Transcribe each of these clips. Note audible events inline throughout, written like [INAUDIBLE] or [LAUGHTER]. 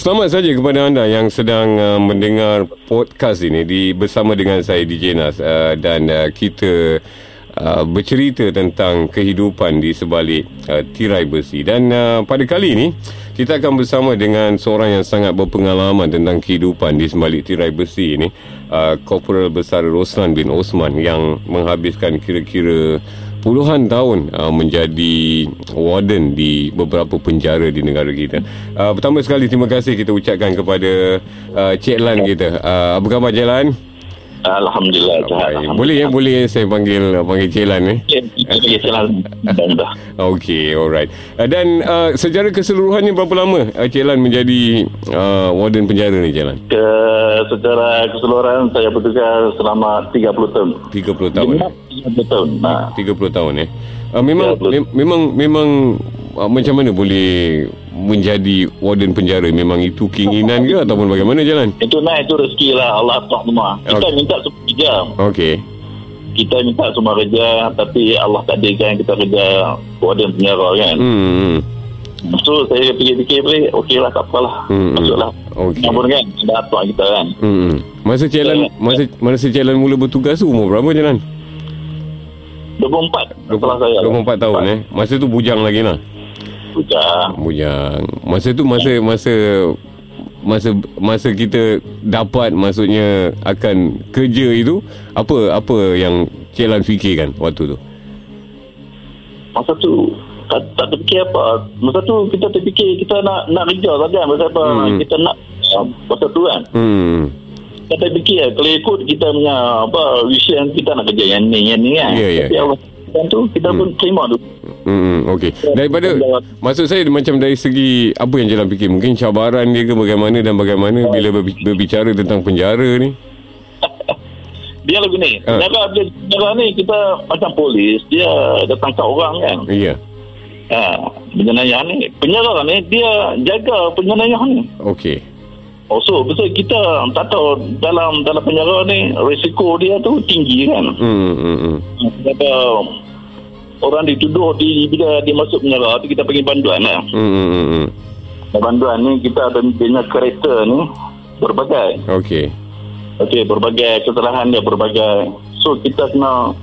Selamat saja kepada anda yang sedang uh, mendengar podcast ini di bersama dengan saya DJ Nas uh, dan uh, kita uh, bercerita tentang kehidupan di sebalik uh, tirai besi. Dan uh, pada kali ini kita akan bersama dengan seorang yang sangat berpengalaman tentang kehidupan di sebalik tirai besi ini uh, Korporal Besar Roslan bin Osman yang menghabiskan kira-kira puluhan tahun uh, menjadi warden di beberapa penjara di negara kita. Uh, pertama sekali terima kasih kita ucapkan kepada uh, Cik Lan kita. Uh, apa khabar Cik Lan? Alhamdulillah. Alhamdulillah. Boleh ya boleh ya saya panggil panggil Cik Lan eh? Ya, ya, Okey, alright. Uh, dan uh, secara keseluruhannya berapa lama uh, Cik Lan menjadi uh, warden penjara ni Cik Lan? Ke, secara keseluruhan saya bertugas selama 30 tahun. 30 tahun. 30 tahun. Nah. 30 tahun eh. Uh, memang 30. mem- memang memang uh, macam mana boleh menjadi warden penjara memang itu keinginan ke ataupun bagaimana jalan? Itu naik itu rezeki lah Allah tak semua. Kita Okey. minta semua kerja. Okey. Kita minta semua kerja tapi Allah takdirkan kita kerja warden penjara kan. Hmm. hmm. So saya fikir-fikir balik okey lah tak apalah. Hmm, Masuklah. Okey. Namun kan ada atuk kita kan. Hmm. Masa jalan masa masa jalan mula bertugas tu umur berapa jalan? 24 setelah saya. 24 tahun eh. Masa tu bujang lagi lah. Sudah. Bujang. Masa tu masa masa masa masa kita dapat maksudnya akan kerja itu apa apa yang Cik fikirkan waktu tu? Masa tu tak, tak terfikir apa. Masa tu kita terfikir kita nak nak kerja saja. Masa apa Hmm. kita nak uh, masa tu kan. Hmm. Kita terfikir kalau ikut kita punya apa vision kita nak kerja yang ni yang ni kan. Ya, ya, Tapi ya. Allah dan tu kita pun terima tu. Hmm, okey. Daripada maksud saya macam dari segi apa yang jalan fikir, mungkin cabaran dia ke bagaimana dan bagaimana bila berbi- berbicara tentang penjara ni. [LAUGHS] Dia lagu ni. Ha. Penjara penjara ni kita macam polis dia dia tangkap orang kan. Ya. Ha, penjenayah ni penjara ni dia jaga penjenayah ni. Okey. Oh, so betul kita tak tahu dalam dalam penjara ni risiko dia tu tinggi kan. Hmm, hmm, hmm. Kata orang dituduh di bila dia masuk penjara tu kita pergi banduan lah. Hmm, hmm, hmm, hmm. Banduan ni kita ada punya kereta ni berbagai. Okey. Okey, berbagai kesalahan dia berbagai. So kita kena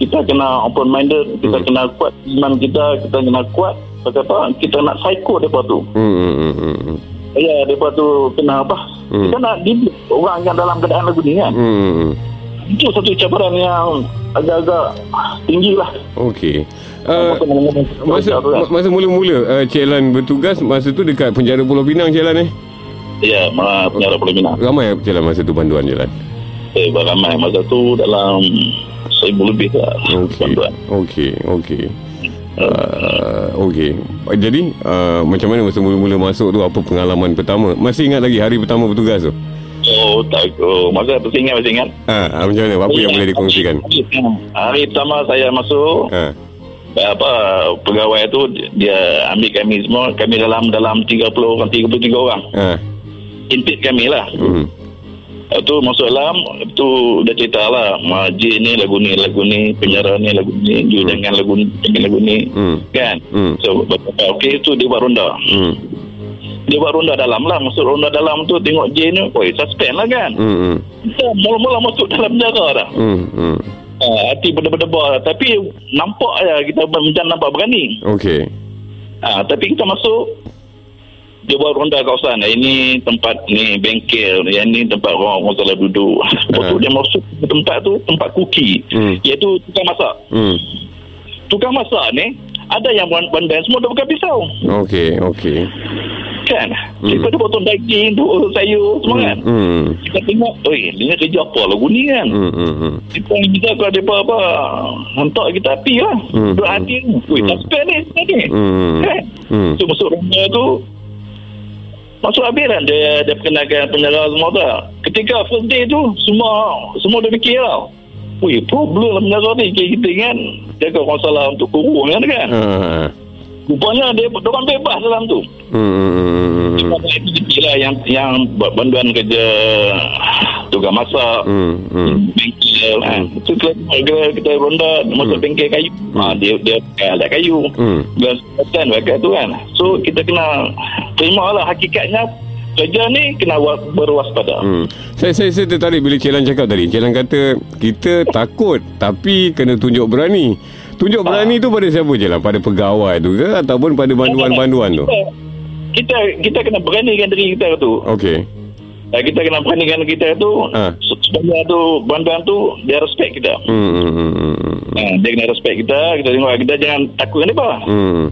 kita kena open minded, kita Hmm. kena kuat iman kita, kita kena kuat apa? Kita nak psycho depa tu. Hmm, Ya, depa tu kena apa? Hmm. Kita nak didik orang yang dalam keadaan lagu ni kan. Hmm. Itu satu cabaran yang agak-agak tinggi lah. Okey. Uh, masa ma- masa mula-mula uh, Cik Lan bertugas masa tu dekat penjara Pulau Pinang Cik Lan eh. Ya, penjara Pulau Pinang. Ramai Cik Lan masa tu banduan Cik Lan. Eh, ramai masa tu dalam seribu lebih lah. Okey. bantuan. Okey, okey. Uh, okey. Jadi uh, macam mana masa mula-mula masuk tu apa pengalaman pertama? Masih ingat lagi hari pertama bertugas tu? Oh, tak. Oh, masa masih ingat, masih ingat. Ha, ah, macam mana? Apa yang boleh dikongsikan? Hari pertama saya masuk, Ha. apa pegawai tu dia ambil kami semua, kami dalam dalam 30 orang, 33 orang. Ha. Intip kami lah. Hmm. Lepas tu masuk dalam, lepas tu dah cerita lah. Majid ni lagu ni, lagu ni, penjara ni lagu ni, you jangan lagu ni, jangan lagu ni. Hmm. Kan? Hmm. So, okey tu dia buat ronda. Hmm. Dia buat ronda dalam lah. Masuk ronda dalam tu tengok J ni, oi suspend lah kan. Hmm. Hmm. Kita mula-mula masuk dalam penjara dah. Hmm. hmm. Ha, hati berdebar-debar. Tapi nampak ya kita macam nampak berani. Okey. Ha, tapi kita masuk, dia buat ronda kawasan. Eh, Ini tempat ni bengkel. Yang ni tempat orang orang salah duduk. [LAUGHS] Lepas tu dia masuk ke tempat tu, tempat kuki. Hmm. Iaitu tukang masak. Hmm. Tukang masak ni, ada yang bandan semua dah bukan pisau. Okey, okey. Kan? Hmm. Kita dia potong daging tu, sayur semua kan. Hmm. Kita tengok, oi, dia kerja apa lagu ni kan. Hmm. Hmm. Hmm. Kita kita kalau dia apa, apa hantar kita api lah. Hmm. Dua hati ni. Ui, Hmm. tak spare ni. ni. Hmm. Kan? Hmm. So masuk rumah tu Masuk habis kan dia, dia perkenalkan penjara semua tu Ketika first day tu Semua Semua dia fikir tau Wih problem lah penjara ni Kita, kita kan Jaga orang salah untuk kurung kan kan Ha. Rupanya dia Diorang bebas dalam tu Hmm. Cuma itu fikir lah yang Yang buat banduan kerja Tukang masak Hmm. Hmm. Kan Itu kita, kita, kita ronda Masuk Hmm. bengkel kayu ha, Dia dia pakai alat kayu Hmm. Sebulan pakai tu kan So kita kena Terima lah hakikatnya kerja ni kena wa- berwaspada. Hmm. Saya, saya saya tertarik bila Celan cakap tadi. Celan kata kita takut tapi kena tunjuk berani. Tunjuk berani tu pada siapa Celan? Pada pegawai tu ke ataupun pada banduan-banduan tu? Kita kita kena beranikan diri kita tu. Okey. Uh, kita kena beranikan kita tu se- sebenarnya tu bantuan tu dia respect kita. Hmm, hmm, hmm, hmm, hmm. Uh, dia kena respect kita, kita tengok kita jangan takut dengan dia. Hmm.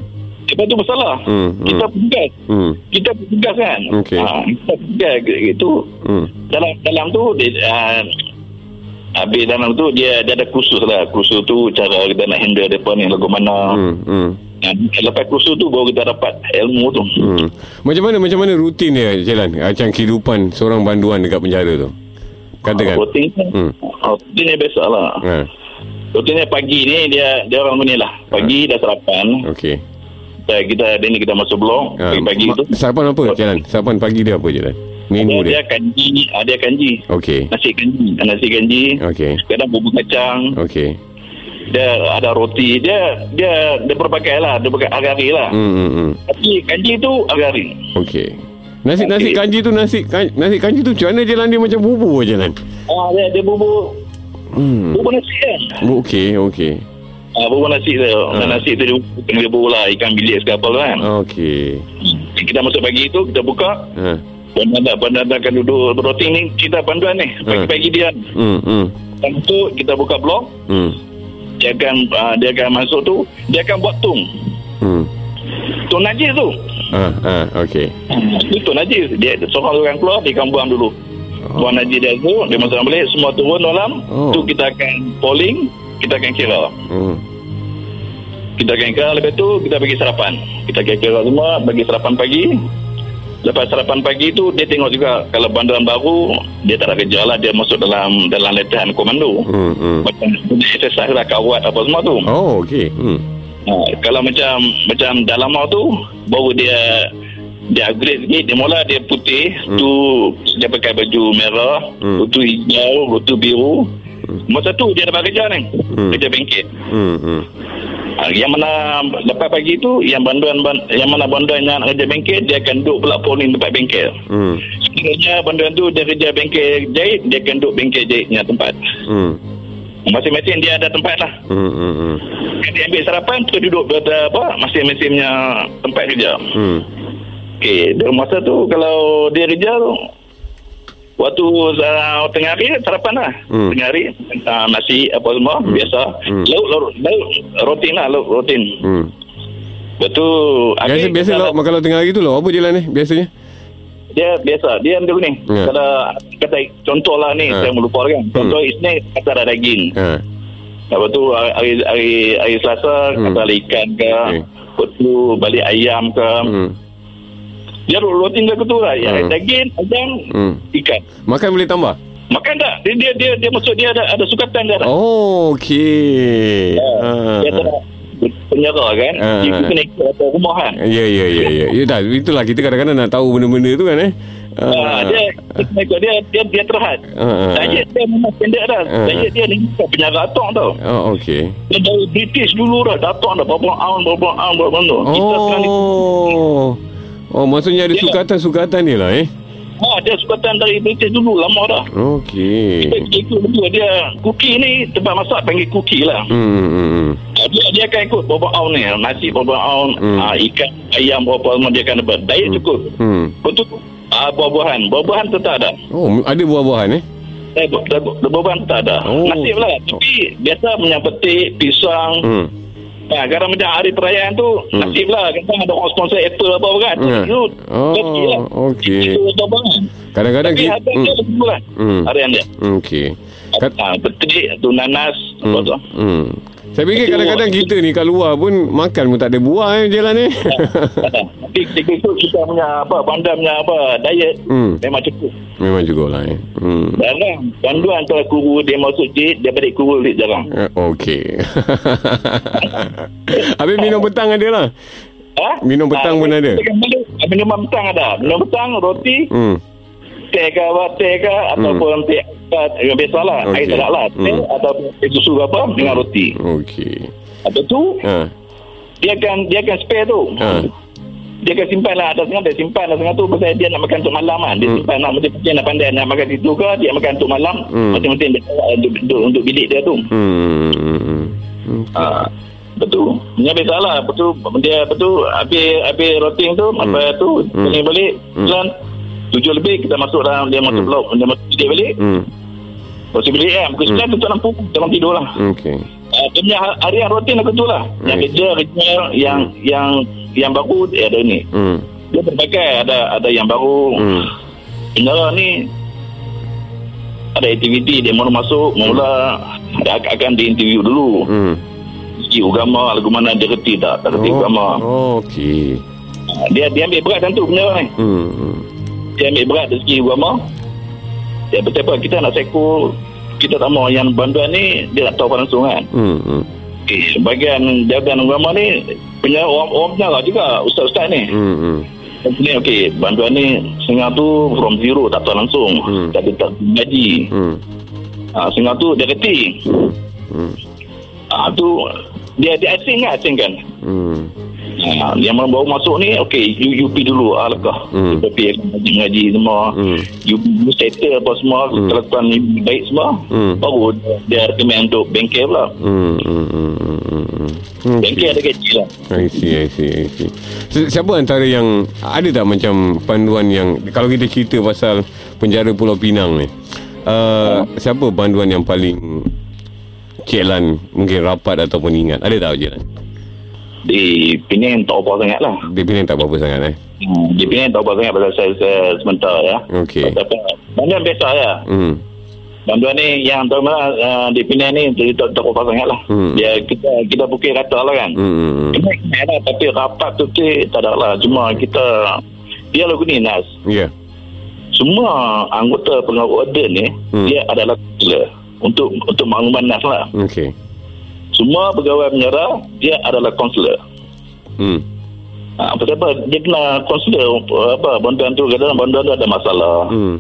Sebab tu bersalah. Hmm, hmm. Kita petugas. Hmm. Kita petugas kan. Okey. Ah, kita petugas itu Hmm. dalam dalam tu dia, uh, habis dalam tu dia dia ada kursus lah. Kursus tu cara kita nak handle depa ni lagu mana. Hmm. Hmm. Uh, lepas kursus tu baru kita dapat ilmu tu. Hmm. Macam mana macam mana rutin dia Celan? Macam kehidupan seorang banduan dekat penjara tu. Katakan. Rutin Hmm. Rutin ni biasa lah. Ha. Rutinnya pagi ni dia dia orang ni lah. Pagi dah sarapan. Okey. Kita, kita hari ni kita masuk blok. Ha. Pagi-pagi Ma- tu. Sarapan apa Celan? Sarapan pagi dia apa Celan? Menu Dia, dia dia. kanji. Ah, dia kanji. Okey. Nasi kanji. Nasi kanji. Okey. Kadang bubur kacang. Okey. Dia ada roti. Dia dia dia berbagai lah. Dia berbagai agari lah. Hmm, hmm, hmm. Tapi kanji tu agari. Okey. Nasi nasi Okey. kanji tu nasi kan, nasi kanji tu macam mana jalan dia macam bubur je jalan. Ah, dia, dia bubur Hmm. bubur nasi kan. Okey, okey. Ah, bubur nasi tu. Dan nasi tu dia kena bubur lah. Ikan bilis ke apa kan. Okey. Kita masuk pagi tu. Kita buka. Ha. Bandar bandar akan duduk berroting ni. Kita bantuan ni. Pagi-pagi dia. Hmm, hmm. Lepas tu kita buka blok. Hmm. Dia akan uh, dia akan masuk tu. Dia akan buat tung. Hmm. Tung najis tu. Ah, ah, okey. Itu tung najis. Dia seorang orang keluar. Dia akan buang dulu. Buang najis dia tu. Dia masuk balik. Semua turun dalam. Oh. Tu kita akan polling. Kita akan kira. Hmm. Kita akan kira. Lepas tu kita bagi sarapan. Kita akan kira semua. Bagi sarapan pagi. Lepas sarapan pagi tu dia tengok juga kalau bandaran baru dia tak ada kerja lah dia masuk dalam dalam latihan komando. Hmm, hmm. Macam dia exercise lah kawat apa semua tu. Oh, okey. Hmm. Ha, kalau macam macam dalam mau tu baru dia dia upgrade sikit dia mula dia putih hmm. tu dia pakai baju merah Hmm. tu hijau tu biru Hmm. masa tu dia dapat kerja ni Hmm. kerja bengkel Hmm, hmm. Ha, yang mana lepas pagi tu yang banduan ban, yang mana banduan yang nak kerja bengkel dia akan duduk pula polling tempat bengkel Hmm. sekiranya banduan tu dia kerja bengkel jahit dia akan duduk bengkel jahitnya tempat Hmm. masing-masing dia ada tempat lah Hmm, hmm, hmm. dia ambil sarapan tu duduk pada apa masing-masingnya tempat kerja Hmm. Okey, dia masa tu kalau dia kerja tu waktu uh, tengah hari sarapan lah. Hmm. Tengah hari uh, nasi apa semua Hmm. biasa. Hmm. Lauk, lauk lauk rutin lah, lauk rutin. Hmm. Tu Biasa biasa kalau- lah kalau tengah hari tu lah apa jalan ni biasanya? dia biasa dia ambil ni. Ya. Kalau kata contoh lah ni Ha. saya lupa kan. Contoh isni kata ada daging. Ha. Lepas tu hari hari hari Selasa Hmm. kata ada ikan ke. Lepas tu balik ayam ke. Hmm. Dia rutin dia tu lah. Ya, Hmm. daging, ayam, Hmm. ikan. Makan boleh tambah? Makan tak? Dia dia dia, dia masuk dia ada ada sukatan dia. Oh, okey. Ha, dia tak penyara kan. Ha, Dia ha. kena ikut rumah kan. Ya, ya, ya, ya. Ya dah, itulah kita kadang-kadang nak tahu benda-benda tu kan eh. Ha, dia dia kena ikut dia dia dia terhad. Ha, ha, ha. Diet dia memang standard dah. Ha, ha. Diet dia ni penyara atok tau. Oh, okey. Dia dari British dulu dah datuk dah berapa tahun berapa tahun berapa tahun. Kita sekarang ni Oh. Oh, maksudnya ada Ya. sukatan-sukatan dia lah eh. ha, dia sukatan dari British dulu lama dah. Okey. Ikut betul dia cookie ni tempat masak panggil cookie lah. Hmm, hmm, hmm. Ha, Dia dia akan ikut berapa tahun ni. Nasi berapa tahun, Hmm. ha, ikan, ayam berapa semua dia akan dapat. Diet cukup. Hmm. Betul. Ah, buah-buahan. Buah-buahan tetap ada. Oh, ada buah-buahan eh? Eh, bu- bu- buah-buahan tetap ada. Oh. Nasib lah. Tapi biasa punya petik, pisang. Hmm. Ha, kadang macam hari perayaan tu, Hmm. nasib lah. Kadang ada orang sponsor Apple apa kan. Hmm. Itu, Oh, lah. okey. Itu. Kadang-kadang Tapi harga dia Hmm. Hmm. Harian dia. Okey. Kat, Ha, petik, tu nanas, apa hmm. tu. hmm. Saya fikir kadang-kadang kita ni kat luar pun makan pun tak ada buah eh jalan ni. Tapi itu kita punya apa, bandar punya apa, diet, hmm. memang cukup. Memang juga lah eh. Hmm. Jarang. Banduan antara kuru, dia masuk jid, dia balik kuru, dia jarang. Eh, Okey. [LAUGHS] Habis minum petang ada lah. Ha? Minum petang Ah, pun ada? Ah, Minum petang ada. Minum petang, roti, Hmm. teh ke apa, teh ke, ataupun teh apa, yang biasalah. Okey. Air tak lah. Hmm. ataupun teh susu ke apa, dengan roti. Okey. Lepas tu, Ha. dia akan dia akan spare tu. Ha. dia akan simpan lah ada setengah dia simpan ada setengah tu pasal dia nak makan untuk malam kan dia Hmm. simpan nak mesti dia nak pandai nak makan situ ke dia makan untuk malam Hmm. macam-macam dia bawa untuk, untuk, untuk bilik dia tu Hmm. hmm, hmm. Hmm. Ah, betul. Punya biasalah. Betul. Dia betul. Habis habis routing tu, hmm. apa tu, Hmm. hmm. balik, Hmm. Tujuh lebih kita masuk dalam dia masuk Hmm. blok, dia masuk bilik balik. Hmm. Masuk bilik kan. Pukul sembilan tu dalam pukul dalam tidur lah. Okey. Uh, dia punya hari yang rutin aku tu lah. Yang Hmm. kerja kerja yang yang yang baru dia ada ni. Hmm. Dia berbagai ada ada yang baru. Hmm. Penjara ni ada aktiviti dia mula masuk mula ada akan di interview dulu Hmm. segi agama lagu mana dia kerti tak tak kerti agama Oh, okey. Ah, dia dia ambil berat tentu punya ni Hmm. Dia ambil berat dari segi agama dia betul apa kita nak seko kita tak mau yang bantuan ni dia nak tahu langsung kan Hmm. hmm. okay, bagian jawatan agama ni punya orang, orang penjara juga ustaz-ustaz ni Hmm. hmm. ni okey bantuan ni setengah tu from zero tak tahu langsung Hmm. tapi tak gaji Hmm. ha, setengah tu dia kerti Hmm. ha, tu dia dia asing kan asing kan Hmm. Ha, yang baru masuk ni okey you, you pergi dulu alakah Hmm. hmm. tapi ngaji semua Hmm. you, you settle apa semua Hmm. kelakuan ni baik semua Hmm. baru dia recommend untuk bengkel pula Hmm. Hmm. Hmm. Hmm. Hmm. Hmm. bengkel ada gaji lah I see, I see, I see. Si- Siapa antara yang ada tak macam panduan yang kalau kita cerita pasal penjara Pulau Pinang ni, uh, siapa panduan yang paling Cik Lan mungkin rapat ataupun ingat? Ada tak Cik Lan? Di Penang tak apa sangat lah Dia Pinang tak apa-apa sangat eh. hmm. di Penang tak apa sangat pasal saya, saya sebentar ya Okey. tapi bantuan biasa ya Hmm. bantuan ni yang mana uh, di Penang ni jadi tak, tak apa sangat lah Hmm. dia kita kita pukul rata lah kan Hmm. hmm, hmm. Kena lah tapi rapat tu tak ada lah cuma kita dia lagu ni Nas Ya. semua anggota pengawal order ni Hmm. dia adalah untuk untuk makluman Nas lah Okey. Semua pegawai penjara dia adalah kaunselor Hmm. ha, apa apa dia kena kaunselor apa bantuan tu kadang bantuan tu ada masalah Hmm.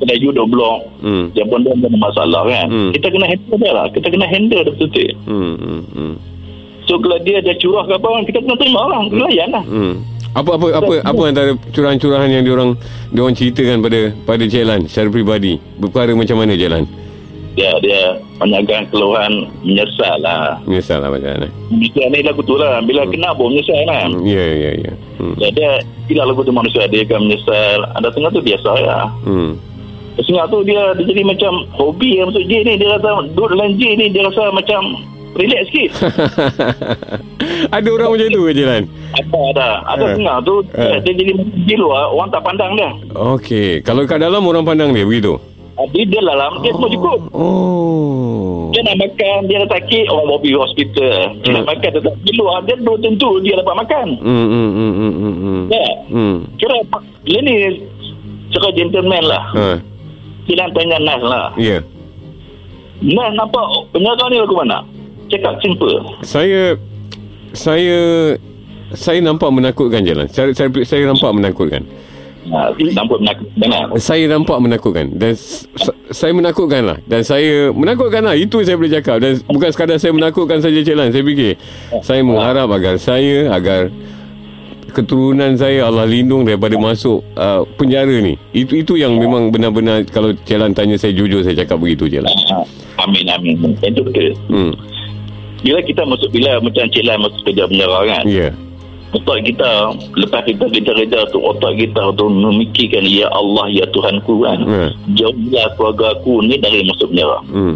kena duduk blok Hmm. dia tu ada masalah kan Hmm. kita kena handle dia lah kita kena handle dia betul-betul Hmm. Hmm. Hmm. so kalau dia dia curah ke apa kita kena terima lah kena layan lah Hmm. Apa apa apa apa antara curahan-curahan yang diorang diorang ceritakan pada pada Cik Lan secara peribadi? Perkara macam mana Cik Lan? Dia dia banyakkan keluhan menyesal lah Menyesal lah macam mana? Menyesal ni lagu tu lah Bila kena pun menyesal kan Hmm, Ya, ya, ya. Hmm. dia, dia Bila lagu tu manusia Dia akan menyesal Ada tengah tu biasa ya Hmm. Setengah tu dia, dia jadi macam Hobi yang masuk J ni Dia rasa Duduk dalam J ni Dia rasa macam Relax sikit [LAUGHS] ada orang macam tu ke Jilan? Ada ada Ada Eh. tengah tu Eh. dia, dia jadi di luar Orang tak pandang dia Okey. Kalau kat dalam orang pandang dia begitu? Tapi dia dalam Dia semua cukup Oh. Dia nak makan Dia nak sakit Orang bawa pergi hospital Dia Hmm. nak makan Dia tak di luar Dia belum tentu Dia dapat makan Hmm, hmm, hmm, hmm, hmm, hmm. Ya Hmm. Kira Dia ni Cara gentleman lah Ha, Silang tanya Nas lah ya. Nas nampak Penjara ni lagu mana Cakap simple Saya saya saya nampak menakutkan Jalan. Saya saya, saya nampak menakutkan. Ha, Nampak menakutkan lah. Saya nampak menakutkan. Dan saya menakutkan lah. Dan saya menakutkan lah. Itu saya boleh cakap. Dan bukan sekadar saya menakutkan saja Cik Lan. Saya fikir saya mengharap agar saya agar keturunan saya Allah lindung daripada masuk uh, penjara ni. Itu itu yang memang benar-benar kalau Cik Lan tanya saya jujur saya cakap begitu Cik Lan. Ha, Amin amin. Itu betul. Hmm. Bila kita masuk Bila macam Cik Lan masuk kerja penjara kan ya. yeah. Otak kita Lepas kita kerja-kerja tu Otak kita tu memikirkan Ya Allah Ya Tuhanku kan Hmm. Jauhlah keluarga aku ni Dari masuk penjara hmm.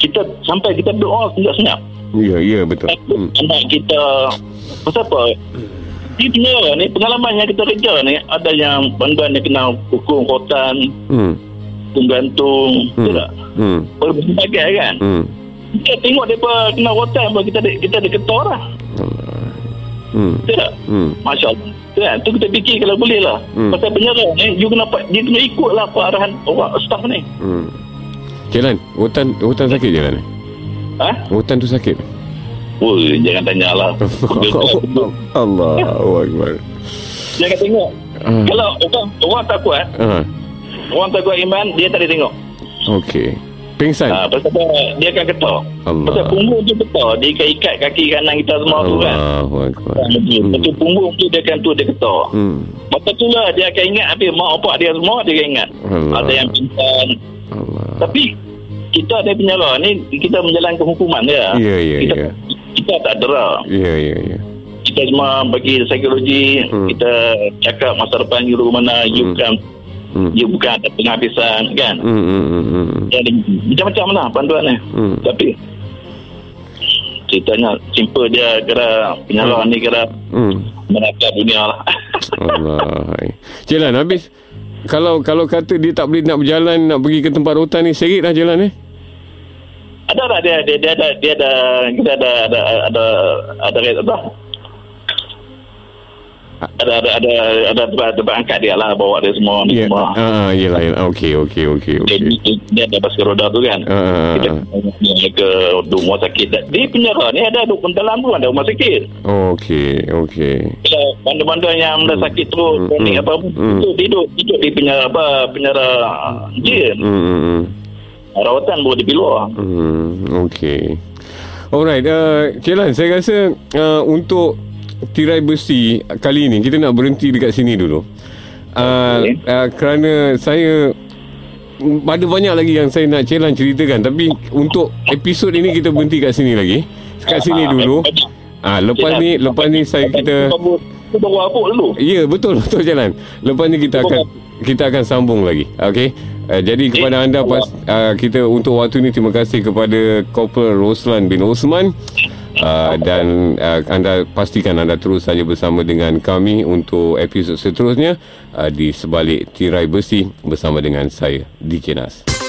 Kita Sampai kita berdoa Senyap-senyap ya ya betul hmm. anak kita Pasal apa Di penjara ni Pengalaman yang kita kerja ni Ada yang Bantuan yang kena Hukum kotan Hmm. Gantung Hmm. Tidak Hmm. Berbagai kan Hmm. Kita tengok mereka kena kotan Kita ada, kita ada ketor lah Allah. Hmm. Tidak Hmm. Masya Allah kan? Tu kita fikir kalau boleh lah Hmm. Pasal penjara ni You kena, dia kena ikut lah Apa arahan orang staff ni Hmm. Cik Lan, hutan, hutan sakit je Lan? Ha? Hutan tu sakit? Oi, jangan tanya lah [LAUGHS] [LAUGHS] Allahu Akbar. Jangan tengok Ah. Kalau orang, orang tak kuat Ah. Orang tak kuat iman Dia tak boleh tengok Okey. Pingsan. Ha, pasal apa? dia akan ketar. Allah. Pasal punggung tu ketar. Dia akan ikat kaki kanan kita semua tu kan. Allahu akbar. Ha, betul. Betul punggung tu dia akan tu dia ketar. Hmm. Maka tu lah dia akan ingat habis mak bapak dia semua dia akan ingat. Allah. Ada yang pingsan. Allah. Tapi kita ada penjara ni kita menjalankan hukuman dia. Ya, ya, kita, ya. Kita tak dera. Ya, ya, ya. Kita semua bagi psikologi. Hmm. Kita cakap masa depan you mana. You Hmm. bukan Hmm. you bukan ada penghabisan kan. Hmm, hmm, hmm, hmm. Jadi, macam-macam lah bantuan ni. Hmm. Tapi ceritanya simple dia kira penjara ni kira Hmm. menakar dunia lah. Allah. hai. Cik Lan, habis kalau kalau kata dia tak boleh nak berjalan nak pergi ke tempat rotan ni serit lah jalan ni. ada tak dia dia dia ada dia ada kita ada ada ada ada ada apa? Ada ada ada ada tempat tempat angkat dia lah bawa dia semua ni Ya. semua. Ah, yalah, yalah. Okey, okey, okey, Dia, okey. dia, dia ada basikal roda tu kan. Ah, ah, Kita ah. dia ke rumah sakit. Di penjara ni ada duk dalam tu ada rumah sakit. Okey, okey. Bila bandar-bandar yang dah sakit tu, Hmm, kronik hmm, apa, hmm. itu tidur, tidur di penjara apa, penjara jin. Hmm, hmm, hmm. Rawatan boleh di luar. Hmm, okey. Alright, uh, Cik Lan, saya rasa uh, untuk tirai besi kali ini kita nak berhenti dekat sini dulu. Uh, Okey. uh, kerana saya ada banyak lagi yang saya nak Lan ceritakan tapi untuk episod ini kita berhenti kat sini lagi. Kat sini dulu. Ah, lepas ni lepas ni saya kita baru abuk dulu. Ya betul [LAUGHS] betul jalan. Lepas ni kita akan kita akan sambung lagi. Okey. Uh, jadi kepada anda pas uh, kita untuk waktu ni terima kasih kepada Corporal Roslan bin Osman. Uh, dan uh, anda pastikan anda terus saja bersama dengan kami untuk episod seterusnya uh, di sebalik tirai besi bersama dengan saya DJ Nas.